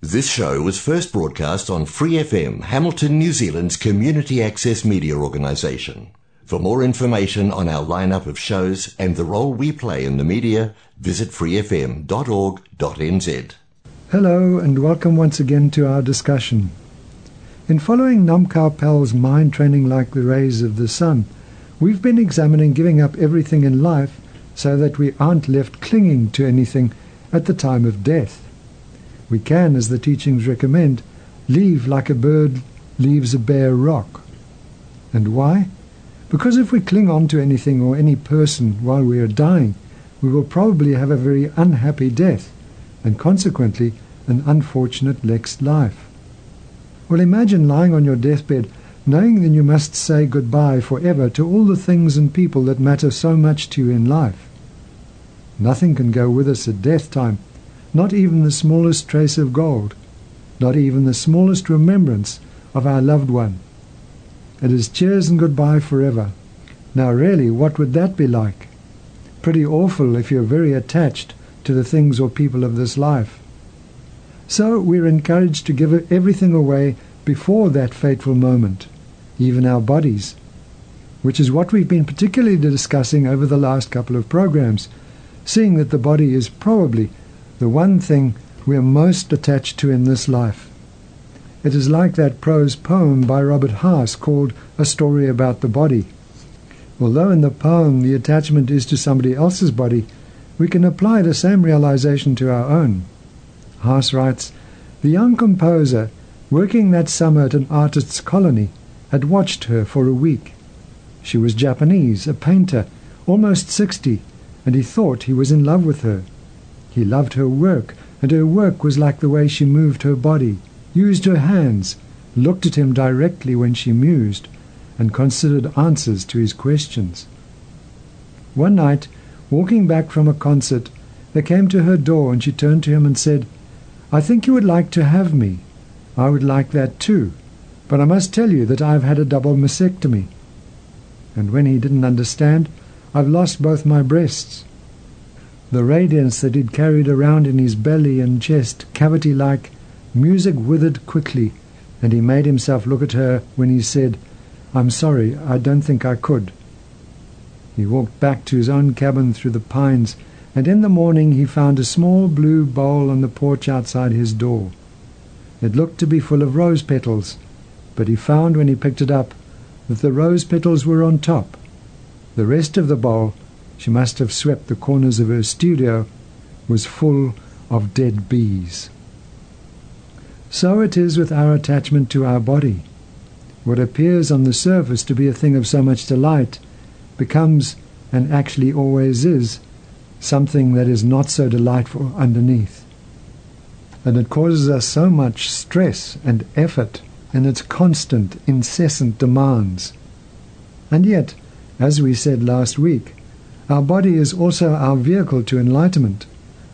This show was first broadcast on Free FM, Hamilton, New Zealand's community access media organisation. For more information on our lineup of shows and the role we play in the media, visit freefm.org.nz. Hello and welcome once again to our discussion. In following Nam-kha Pel's mind training like the rays of the sun, we've been examining giving up everything in life so that we aren't left clinging to anything at the time of death. We can, as the teachings recommend, leave like a bird leaves a bare rock. And why? Because if we cling on to anything or any person while we are dying, we will probably have a very unhappy death, and consequently an unfortunate next life. Well, imagine lying on your deathbed knowing that you must say goodbye forever to all the things and people that matter so much to you in life. Nothing can go with us at death time, not even the smallest trace of gold, not even the smallest remembrance of our loved one. It is cheers and goodbye forever. Now, really, what would that be like? Pretty awful if you're very attached to the things or people of this life. So we're encouraged to give everything away before that fateful moment, even our bodies, which is what we've been particularly discussing over the last couple of programs, seeing that the body is probably the one thing we are most attached to in this life. It is like that prose poem by Robert Hass called A Story About the Body. Although in the poem the attachment is to somebody else's body, we can apply the same realization to our own. Hass writes, The young composer, working that summer at an artist's colony, had watched her for a week. She was Japanese, a painter, almost sixty, and he thought he was in love with her. He loved her work, and her work was like the way she moved her body, used her hands, looked at him directly when she mused, and considered answers to his questions. One night, walking back from a concert, they came to her door and she turned to him and said, I think you would like to have me. I would like that too, but I must tell you that I have had a double mastectomy. And when he didn't understand, I've lost both my breasts. The radiance that he'd carried around in his belly and chest, cavity like, music withered quickly, and he made himself look at her when he said, I'm sorry, I don't think I could. He walked back to his own cabin through the pines, and in the morning he found a small blue bowl on the porch outside his door. It looked to be full of rose petals, but he found when he picked it up that the rose petals were on top. The rest of the bowl she must have swept the corners of her studio, was full of dead bees. So it is with our attachment to our body. What appears on the surface to be a thing of so much delight becomes, and actually always is, something that is not so delightful underneath. And it causes us so much stress and effort in its constant, incessant demands. And yet, as we said last week, our body is also our vehicle to enlightenment.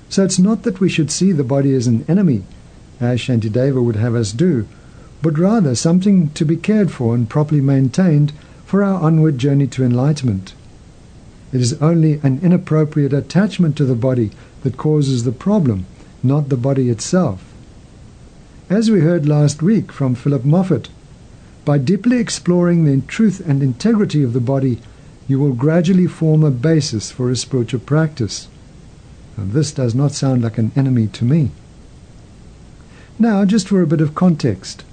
So it's not that we should see the body as an enemy, as Shantideva would have us do, but rather something to be cared for and properly maintained for our onward journey to enlightenment. It is only an inappropriate attachment to the body that causes the problem, not the body itself. As we heard last week from Phillip Moffitt, by deeply exploring the truth and integrity of the body, you will gradually form a basis for a spiritual practice. And this does not sound like an enemy to me. Now, just for a bit of context.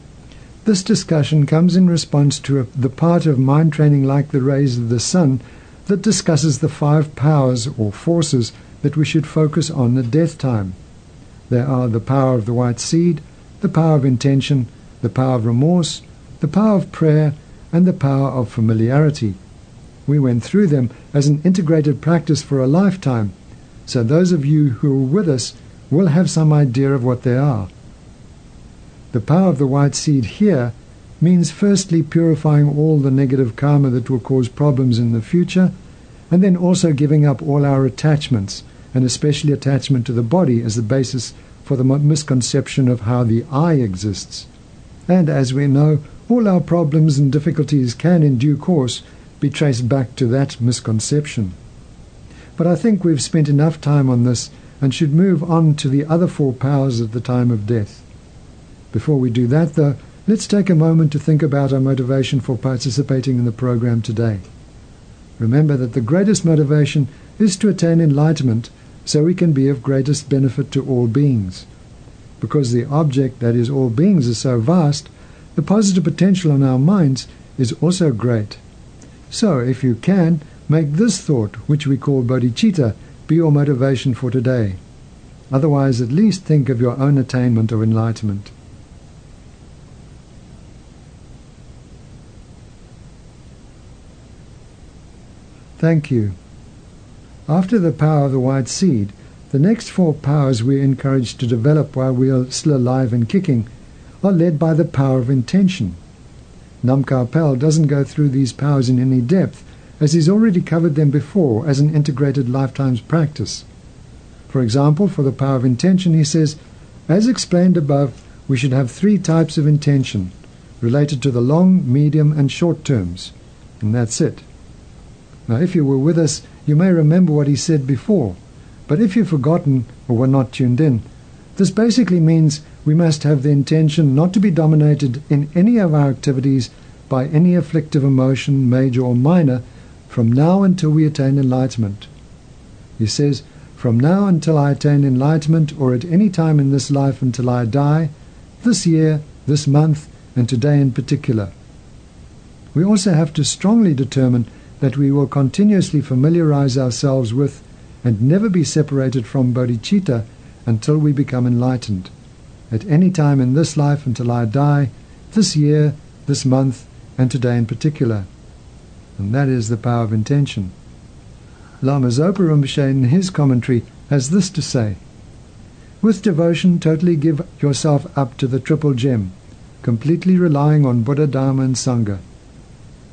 This discussion comes in response to a, the part of mind training like the rays of the sun that discusses the five powers or forces that we should focus on at death time. There are the power of the white seed, the power of intention, the power of remorse, the power of prayer, and the power of familiarity. We went through them as an integrated practice for a lifetime, so those of you who are with us will have some idea of what they are. The power of the white seed here means firstly purifying all the negative karma that will cause problems in the future, and then also giving up all our attachments, and especially attachment to the body as the basis for the misconception of how the I exists. And as we know, all our problems and difficulties can in due course be traced back to that misconception. But I think we've spent enough time on this and should move on to the other four powers at the time of death. Before we do that, though, let's take a moment to think about our motivation for participating in the program today. Remember that the greatest motivation is to attain enlightenment so we can be of greatest benefit to all beings. Because the object, that is, all beings, is so vast, the positive potential in our minds is also great. So, if you can, make this thought, which we call bodhicitta, be your motivation for today. Otherwise, at least think of your own attainment of enlightenment. Thank you. After the power of the white seed, the next four powers we are encouraged to develop while we are still alive and kicking are led by the power of intention. Nam Pel doesn't go through these powers in any depth, as he's already covered them before as an integrated lifetime's practice. For example, for the power of intention, he says, as explained above, we should have three types of intention related to the long, medium, and short terms. And that's it. Now, if you were with us, you may remember what he said before. But if you've forgotten or were not tuned in, this basically means we must have the intention not to be dominated in any of our activities by any afflictive emotion, major or minor, from now until we attain enlightenment. He says, From now until I attain enlightenment, or at any time in this life until I die, this year, this month, and today in particular. We also have to strongly determine that we will continuously familiarize ourselves with and never be separated from bodhicitta until we become enlightened. At any time in this life until I die, this year, this month, and today in particular. And that is the power of intention. Lama Zopa Rinpoche in his commentary has this to say With devotion, totally give yourself up to the triple gem, completely relying on Buddha, Dharma, and Sangha.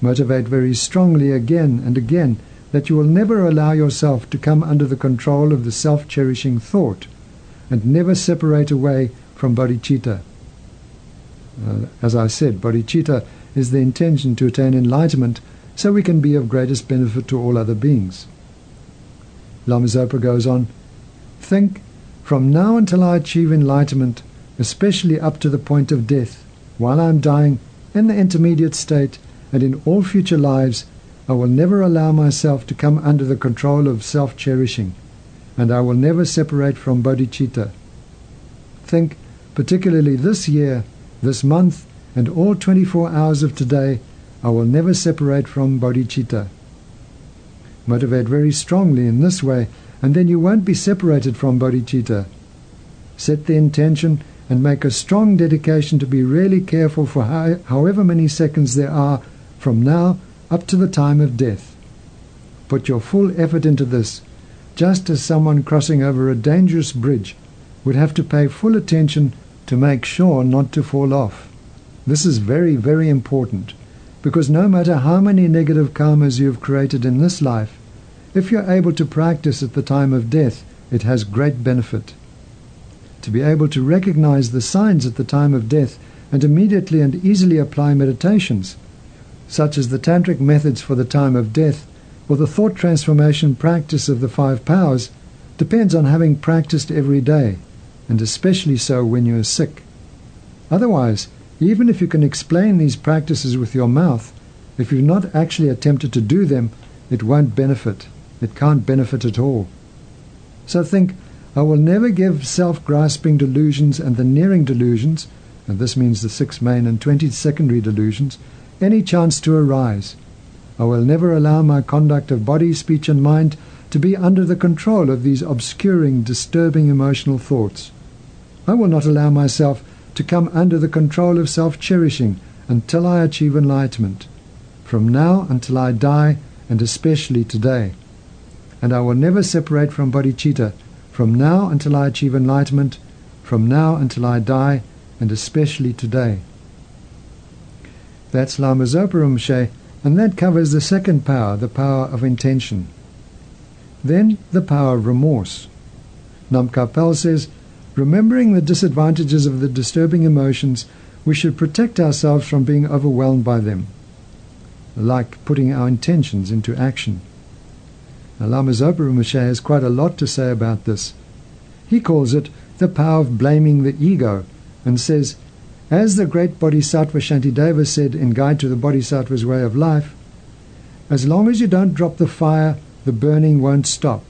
Motivate very strongly again and again that you will never allow yourself to come under the control of the self cherishing thought and never separate away from bodhicitta. Uh, as I said, bodhicitta is the intention to attain enlightenment so we can be of greatest benefit to all other beings. Lama Zopa goes on Think, from now until I achieve enlightenment, especially up to the point of death, while I am dying, in the intermediate state, and in all future lives I will never allow myself to come under the control of self cherishing, and I will never separate from bodhicitta. Think, particularly this year, this month, and all 24 hours of today, I will never separate from bodhicitta. Motivate very strongly in this way, and then you won't be separated from bodhicitta. Set the intention and make a strong dedication to be really careful for how, however many seconds there are from now up to the time of death. Put your full effort into this, just as someone crossing over a dangerous bridge would have to pay full attention to make sure not to fall off. This is very, very important because no matter how many negative karmas you have created in this life, if you're able to practice at the time of death, it has great benefit. To be able to recognize the signs at the time of death and immediately and easily apply meditations such as the tantric methods for the time of death or the thought transformation practice of the five powers, depends on having practiced every day, and especially so when you are sick. Otherwise, even if you can explain these practices with your mouth, if you've not actually attempted to do them, it won't benefit. It can't benefit at all. So think, I will never give self grasping delusions and the nearing delusions, and this means the six main and twenty secondary delusions, any chance to arise. I will never allow my conduct of body, speech, and mind to be under the control of these obscuring, disturbing emotional thoughts. I will not allow myself to come under the control of self cherishing until I achieve enlightenment, from now until I die, and especially today. And I will never separate from bodhicitta, from now until I achieve enlightenment, from now until I die, and especially today. That's Lama Zopa Rinpoche, and that covers the second power, the power of intention. Then the power of remorse. Nam-kha Pel says, remembering the disadvantages of the disturbing emotions, we should protect ourselves from being overwhelmed by them, like putting our intentions into action. Lama Zopa Rinpoche has quite a lot to say about this. He calls it the power of blaming the ego and says, As the great Bodhisattva Shantideva said in Guide to the Bodhisattva's Way of Life, as long as you don't drop the fire, the burning won't stop.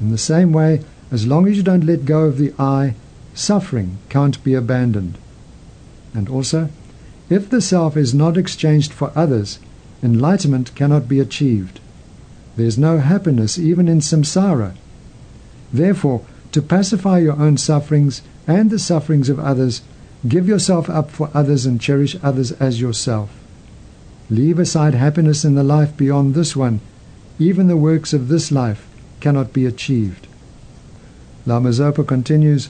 In the same way, as long as you don't let go of the I, suffering can't be abandoned. And also, if the self is not exchanged for others, enlightenment cannot be achieved. There is no happiness even in samsara. Therefore, to pacify your own sufferings and the sufferings of others, give yourself up for others and cherish others as yourself. Leave aside happiness in the life beyond this one. Even the works of this life cannot be achieved. Lama Zopa continues,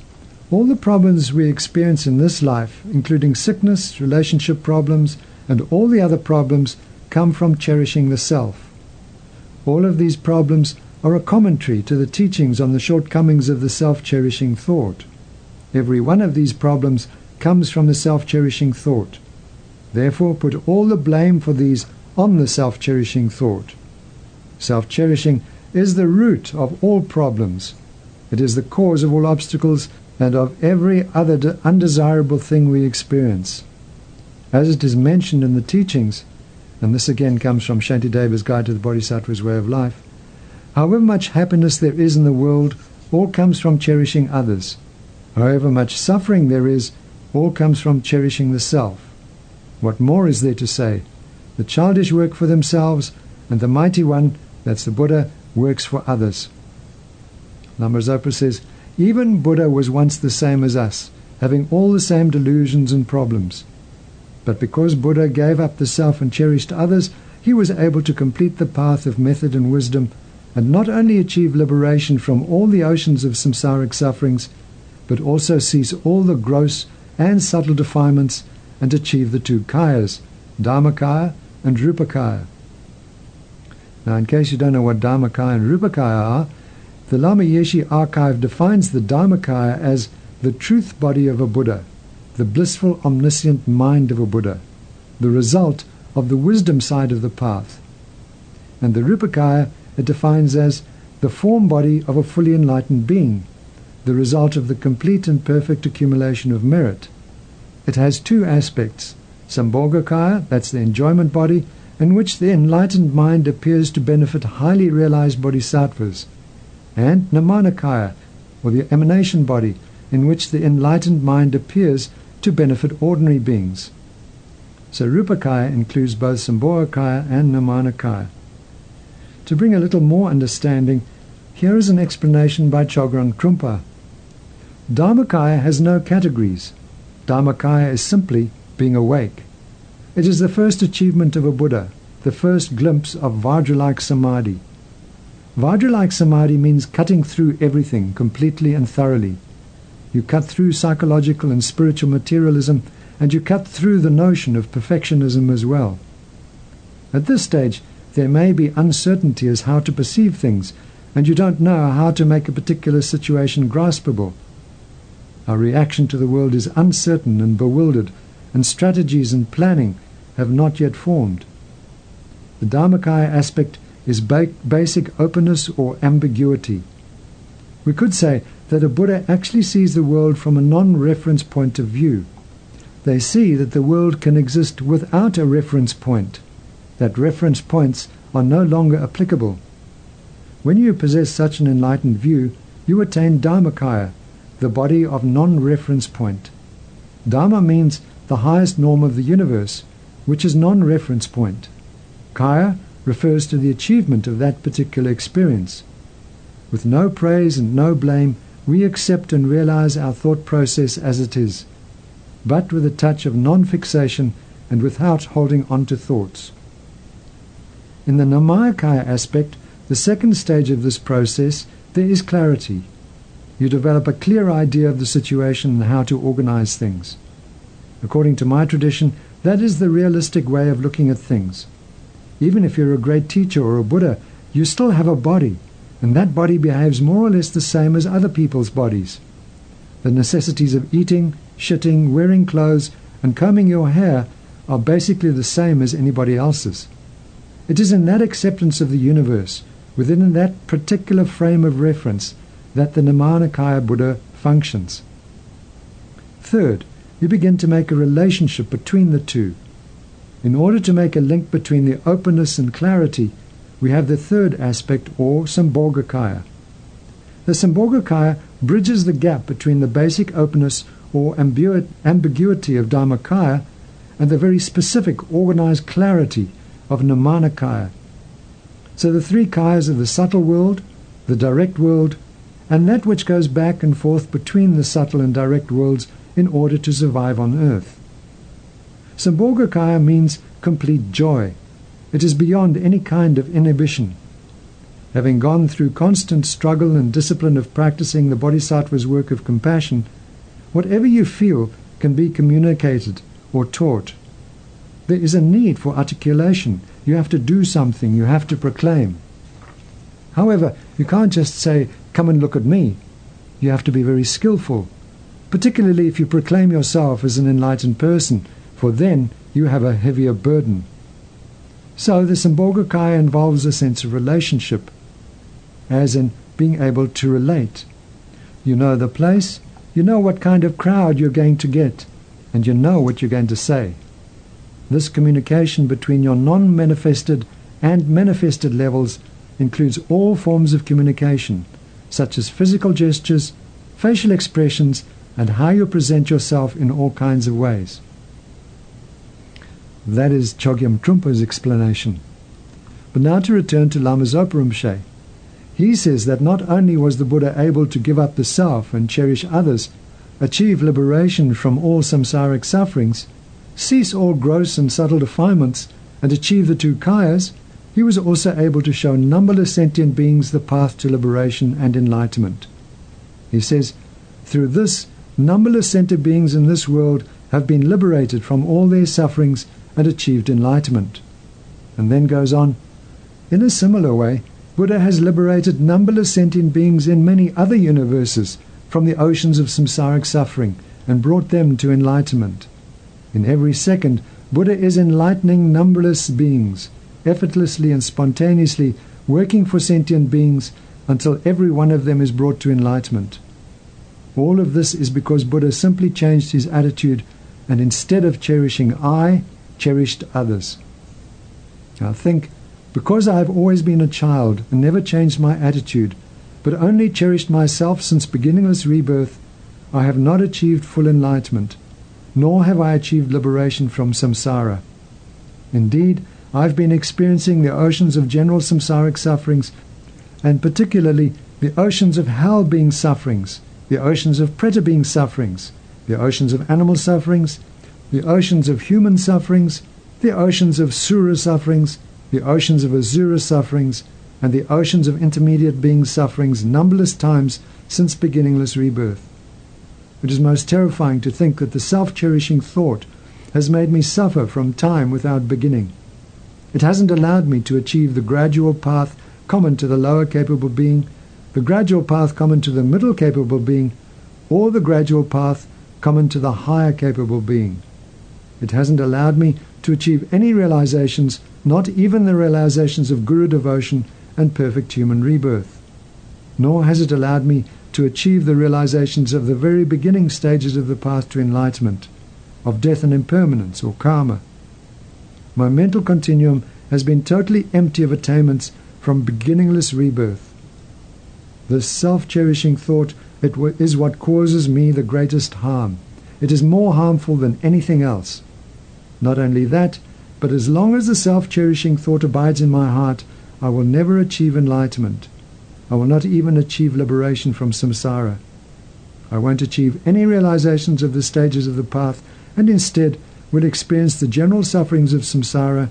all the problems we experience in this life, including sickness, relationship problems, and all the other problems, come from cherishing the self. All of these problems are a commentary to the teachings on the shortcomings of the self-cherishing thought. Every one of these problems comes from the self-cherishing thought. Therefore, put all the blame for these on the self-cherishing thought. Self-cherishing is the root of all problems. It is the cause of all obstacles and of every other undesirable thing we experience. As it is mentioned in the teachings, and this again comes from Shantideva's Guide to the Bodhisattva's Way of Life, however much happiness there is in the world, all comes from cherishing others. However much suffering there is, all comes from cherishing the self. What more is there to say? The childish work for themselves, and the mighty one, that's the Buddha, works for others. Lama Zopa says, even Buddha was once the same as us, having all the same delusions and problems. But because Buddha gave up the self and cherished others, he was able to complete the path of method and wisdom, and not only achieve liberation from all the oceans of samsaric sufferings, but also cease all the gross and subtle defilements and achieve the two kayas, Dharmakaya and Rupakaya. Now, in case you don't know what Dharmakaya and Rupakaya are, the Lama Yeshe archive defines the Dharmakaya as the truth body of a Buddha, the blissful omniscient mind of a Buddha, the result of the wisdom side of the path. And the Rupakaya it defines as the form body of a fully enlightened being, the result of the complete and perfect accumulation of merit. It has two aspects Sambhogakaya, that's the enjoyment body, in which the enlightened mind appears to benefit highly realized bodhisattvas and Nirmanakaya, or the emanation body, in which the enlightened mind appears to benefit ordinary beings. So Rupakaya includes both Sambhogakaya and Nirmanakaya. To bring a little more understanding, here is an explanation by Chogyam Trungpa. Dharmakaya has no categories. Dharmakaya is simply being awake. It is the first achievement of a Buddha, the first glimpse of Vajra-like samadhi. Vajra-like samadhi means cutting through everything completely and thoroughly. You cut through psychological and spiritual materialism, and you cut through the notion of perfectionism as well. At this stage, there may be uncertainty as how to perceive things, and you don't know how to make a particular situation graspable. Our reaction to the world is uncertain and bewildered, and strategies and planning have not yet formed. The Dharmakaya aspect is ba- basic openness or ambiguity. We could say that a Buddha actually sees the world from a non reference point of view. They see that the world can exist without a reference point, that reference points are no longer applicable. When you possess such an enlightened view, you attain Dharmakaya, the body of non reference point. Dharma means the highest norm of the universe, which is non reference point. Kaya refers to the achievement of that particular experience. With no praise and no blame, we accept and realize our thought process as it is, but with a touch of non fixation and without holding on to thoughts. In the Nirmanakaya aspect, the second stage of this process, there is clarity. You develop a clear idea of the situation and how to organize things. According to my tradition, that is the realistic way of looking at things. Even if you're a great teacher or a Buddha, you still have a body, and that body behaves more or less the same as other people's bodies. The necessities of eating, shitting, wearing clothes, and combing your hair are basically the same as anybody else's. It is in that acceptance of the universe, within that particular frame of reference, that the Nirmanakaya Buddha functions. Third, you begin to make a relationship between the two. In order to make a link between the openness and clarity, we have the third aspect, or Sambhogakaya. The Sambhogakaya bridges the gap between the basic openness or ambiguity of Dharmakaya and the very specific organized clarity of Nirmanakaya. So the three kayas of the subtle world, the direct world, and that which goes back and forth between the subtle and direct worlds in order to survive on earth. Sambhogakaya means complete joy. It is beyond any kind of inhibition. Having gone through constant struggle and discipline of practicing the Bodhisattva's work of compassion, whatever you feel can be communicated or taught. There is a need for articulation. You have to do something, you have to proclaim. However, you can't just say, Come and look at me. You have to be very skillful, particularly if you proclaim yourself as an enlightened person, for then you have a heavier burden. So the Sambhogakaya involves a sense of relationship, as in being able to relate. You know the place, you know what kind of crowd you're going to get, and you know what you're going to say. This communication between your non manifested and manifested levels includes all forms of communication, such as physical gestures, facial expressions, and how you present yourself in all kinds of ways. That is Chogyam Trungpa's explanation. But now to return to Lama Zopa Rinpoche. He says that not only was the Buddha able to give up the self and cherish others, achieve liberation from all samsaric sufferings, cease all gross and subtle defilements, and achieve the two kayas, he was also able to show numberless sentient beings the path to liberation and enlightenment. He says, Through this, numberless sentient beings in this world have been liberated from all their sufferings and achieved enlightenment. And then goes on, In a similar way, Buddha has liberated numberless sentient beings in many other universes from the oceans of samsaric suffering and brought them to enlightenment. In every second, Buddha is enlightening numberless beings, effortlessly and spontaneously working for sentient beings until every one of them is brought to enlightenment. All of this is because Buddha simply changed his attitude and instead of cherishing I, cherished others. Now think, because I have always been a child and never changed my attitude, but only cherished myself since beginningless rebirth, I have not achieved full enlightenment nor have I achieved liberation from samsara. Indeed, I've been experiencing the oceans of general samsaric sufferings, and particularly the oceans of hell being sufferings, the oceans of preta being sufferings, the oceans of animal sufferings, the oceans of human sufferings, the oceans of sura sufferings, the oceans of asura sufferings, and the oceans of intermediate being sufferings numberless times since beginningless rebirth. It is most terrifying to think that the self cherishing thought has made me suffer from time without beginning. It hasn't allowed me to achieve the gradual path common to the lower capable being, the gradual path common to the middle capable being, or the gradual path common to the higher capable being. It hasn't allowed me to achieve any realizations, not even the realizations of Guru devotion and perfect human rebirth. Nor has it allowed me to achieve the realizations of the very beginning stages of the path to enlightenment, of death and impermanence, or karma. My mental continuum has been totally empty of attainments from beginningless rebirth. This self cherishing thought it is what causes me the greatest harm. It is more harmful than anything else. Not only that, but as long as the self cherishing thought abides in my heart, I will never achieve enlightenment. I will not even achieve liberation from samsara. I won't achieve any realizations of the stages of the path and instead will experience the general sufferings of samsara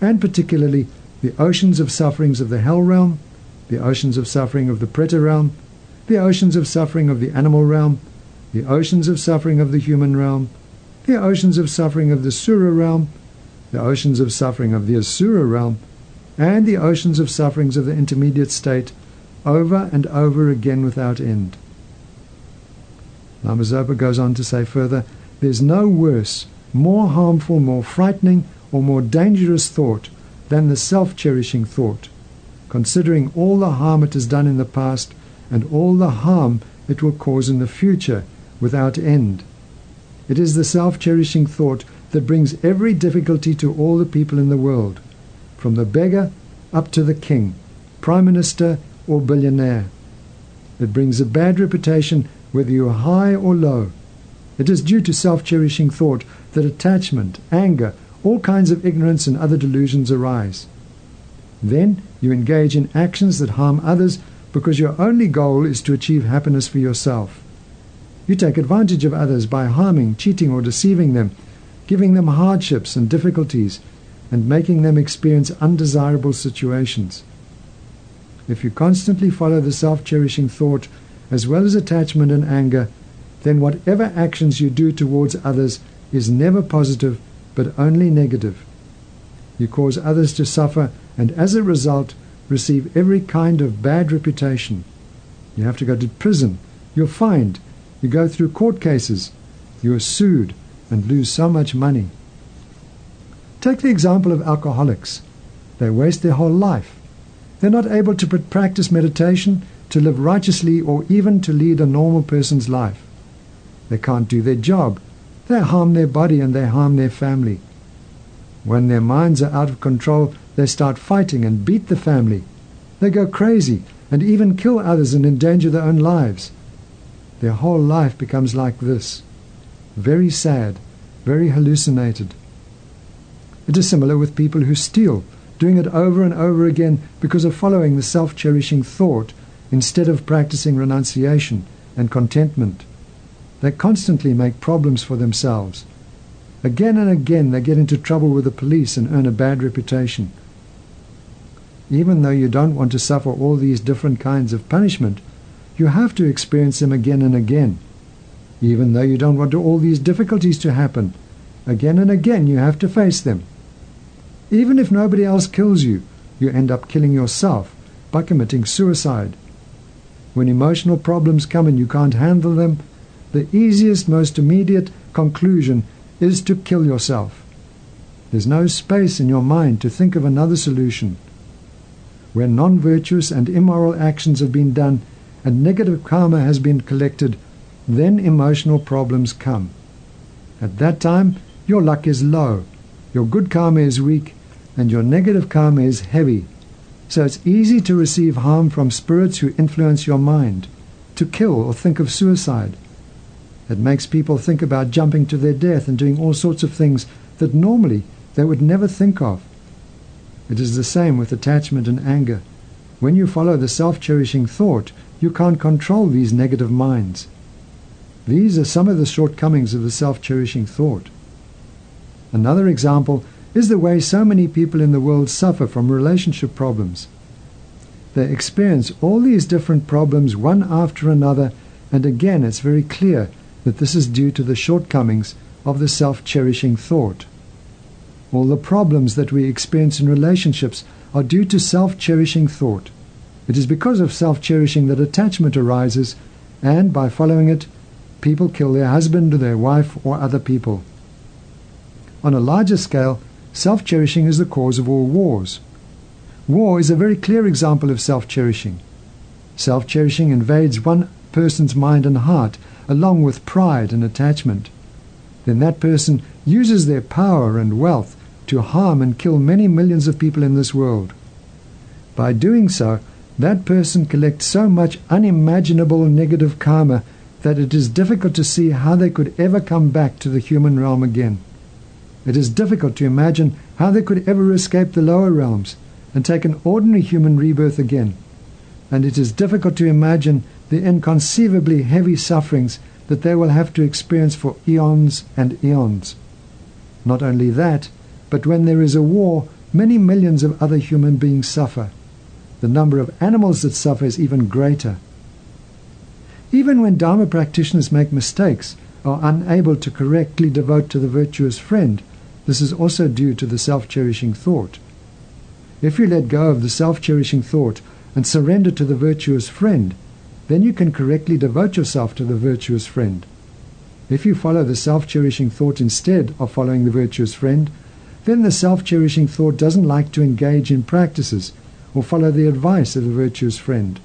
and particularly the oceans of sufferings of the hell realm, the oceans of suffering of the preta realm, the oceans of suffering of the animal realm, the oceans of suffering of the human realm, the oceans of suffering of the sura realm, the oceans of suffering of the asura realm, and the oceans of sufferings of the intermediate state over and over again without end. Lama Zopa goes on to say further, there's no worse, more harmful, more frightening, or more dangerous thought than the self-cherishing thought, considering all the harm it has done in the past and all the harm it will cause in the future without end. It is the self-cherishing thought that brings every difficulty to all the people in the world, from the beggar up to the king, prime minister or billionaire. It brings a bad reputation whether you are high or low. It is due to self-cherishing thought that attachment, anger, all kinds of ignorance and other delusions arise. Then you engage in actions that harm others because your only goal is to achieve happiness for yourself. You take advantage of others by harming, cheating, or deceiving them, giving them hardships and difficulties, and making them experience undesirable situations. If you constantly follow the self cherishing thought as well as attachment and anger, then whatever actions you do towards others is never positive but only negative. You cause others to suffer and as a result receive every kind of bad reputation. You have to go to prison, you're fined, you go through court cases, you are sued and lose so much money. Take the example of alcoholics. They waste their whole life. They're not able to practice meditation, to live righteously, or even to lead a normal person's life. They can't do their job. They harm their body and they harm their family. When their minds are out of control, they start fighting and beat the family. They go crazy and even kill others and endanger their own lives. Their whole life becomes like this very sad, very hallucinated. It is similar with people who steal, doing it over and over again because of following the self cherishing thought instead of practicing renunciation and contentment. They constantly make problems for themselves. Again and again they get into trouble with the police and earn a bad reputation. Even though you don't want to suffer all these different kinds of punishment, you have to experience them again and again. Even though you don't want all these difficulties to happen, again and again you have to face them. Even if nobody else kills you, you end up killing yourself by committing suicide. When emotional problems come and you can't handle them, the easiest, most immediate conclusion is to kill yourself. There's no space in your mind to think of another solution. When non virtuous and immoral actions have been done and negative karma has been collected, then emotional problems come. At that time, your luck is low, your good karma is weak, and your negative karma is heavy. So it's easy to receive harm from spirits who influence your mind, to kill or think of suicide. It makes people think about jumping to their death and doing all sorts of things that normally they would never think of. It is the same with attachment and anger. When you follow the self cherishing thought, you can't control these negative minds. These are some of the shortcomings of the self cherishing thought. Another example is the way so many people in the world suffer from relationship problems. They experience all these different problems one after another, and again it's very clear that this is due to the shortcomings of the self cherishing thought. All the problems that we experience in relationships are due to self cherishing thought. It is because of self cherishing that attachment arises, and by following it, people kill their husband, their wife, or other people. On a larger scale, self cherishing is the cause of all wars. War is a very clear example of self cherishing. Self cherishing invades one person's mind and heart, along with pride and attachment. Then that person uses their power and wealth to harm and kill many millions of people in this world. By doing so, that person collects so much unimaginable negative karma that it is difficult to see how they could ever come back to the human realm again. It is difficult to imagine how they could ever escape the lower realms and take an ordinary human rebirth again. And it is difficult to imagine the inconceivably heavy sufferings that they will have to experience for eons and eons. Not only that, but when there is a war, many millions of other human beings suffer. The number of animals that suffer is even greater. Even when Dharma practitioners make mistakes, are unable to correctly devote to the virtuous friend, this is also due to the self cherishing thought. If you let go of the self cherishing thought and surrender to the virtuous friend, then you can correctly devote yourself to the virtuous friend. If you follow the self cherishing thought instead of following the virtuous friend, then the self cherishing thought doesn't like to engage in practices or follow the advice of the virtuous friend.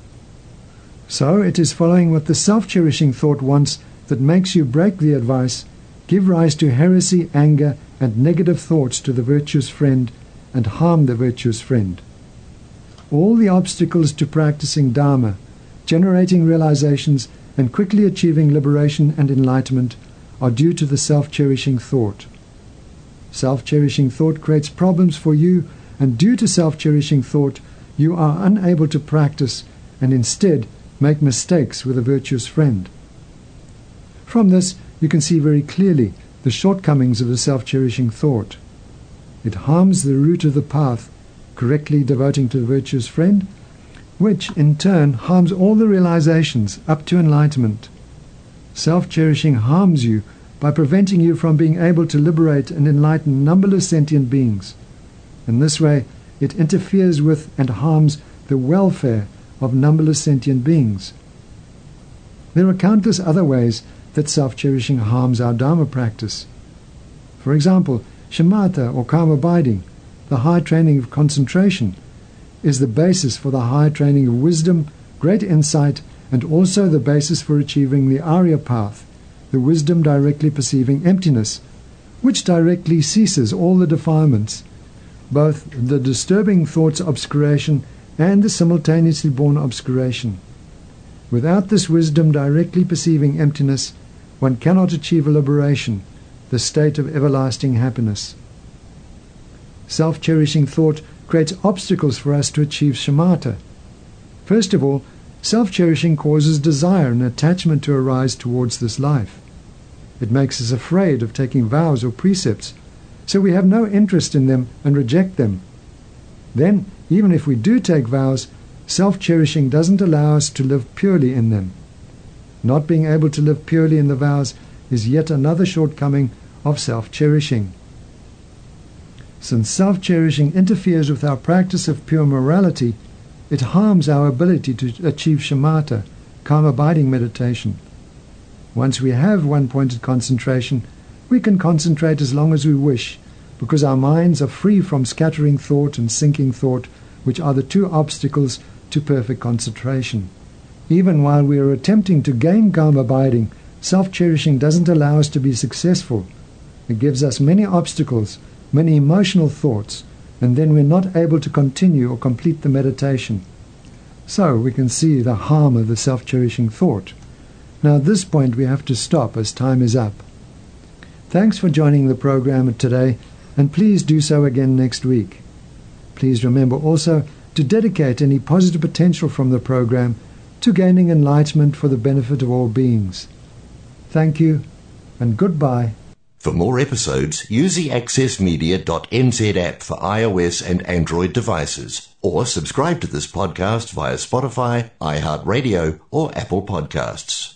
So it is following what the self cherishing thought wants that makes you break the advice give rise to heresy, anger, and negative thoughts to the virtuous friend and harm the virtuous friend. All the obstacles to practicing Dharma, generating realizations, and quickly achieving liberation and enlightenment are due to the self cherishing thought. Self cherishing thought creates problems for you, and due to self cherishing thought, you are unable to practice and instead make mistakes with a virtuous friend. From this, you can see very clearly the shortcomings of the self cherishing thought. It harms the root of the path, correctly devoting to the virtuous friend, which in turn harms all the realizations up to enlightenment. Self cherishing harms you by preventing you from being able to liberate and enlighten numberless sentient beings. In this way, it interferes with and harms the welfare of numberless sentient beings. There are countless other ways that self cherishing harms our Dharma practice. For example, shamatha or calm abiding, the high training of concentration, is the basis for the high training of wisdom, great insight, and also the basis for achieving the Arya path, the wisdom directly perceiving emptiness, which directly ceases all the defilements, both the disturbing thoughts obscuration and the simultaneously born obscuration. Without this wisdom directly perceiving emptiness, one cannot achieve a liberation, the state of everlasting happiness. Self cherishing thought creates obstacles for us to achieve shamatha. First of all, self cherishing causes desire and attachment to arise towards this life. It makes us afraid of taking vows or precepts, so we have no interest in them and reject them. Then, even if we do take vows, self cherishing doesn't allow us to live purely in them. Not being able to live purely in the vows is yet another shortcoming of self cherishing. Since self cherishing interferes with our practice of pure morality, it harms our ability to achieve shamatha, calm abiding meditation. Once we have one pointed concentration, we can concentrate as long as we wish, because our minds are free from scattering thought and sinking thought, which are the two obstacles to perfect concentration. Even while we are attempting to gain calm abiding, self cherishing doesn't allow us to be successful. It gives us many obstacles, many emotional thoughts, and then we're not able to continue or complete the meditation. So we can see the harm of the self cherishing thought. Now, at this point, we have to stop as time is up. Thanks for joining the program today, and please do so again next week. Please remember also to dedicate any positive potential from the program to gaining enlightenment for the benefit of all beings. Thank you and goodbye. For more episodes, use the accessmedia.nz app for iOS and Android devices, or subscribe to this podcast via Spotify, iHeartRadio, or Apple Podcasts.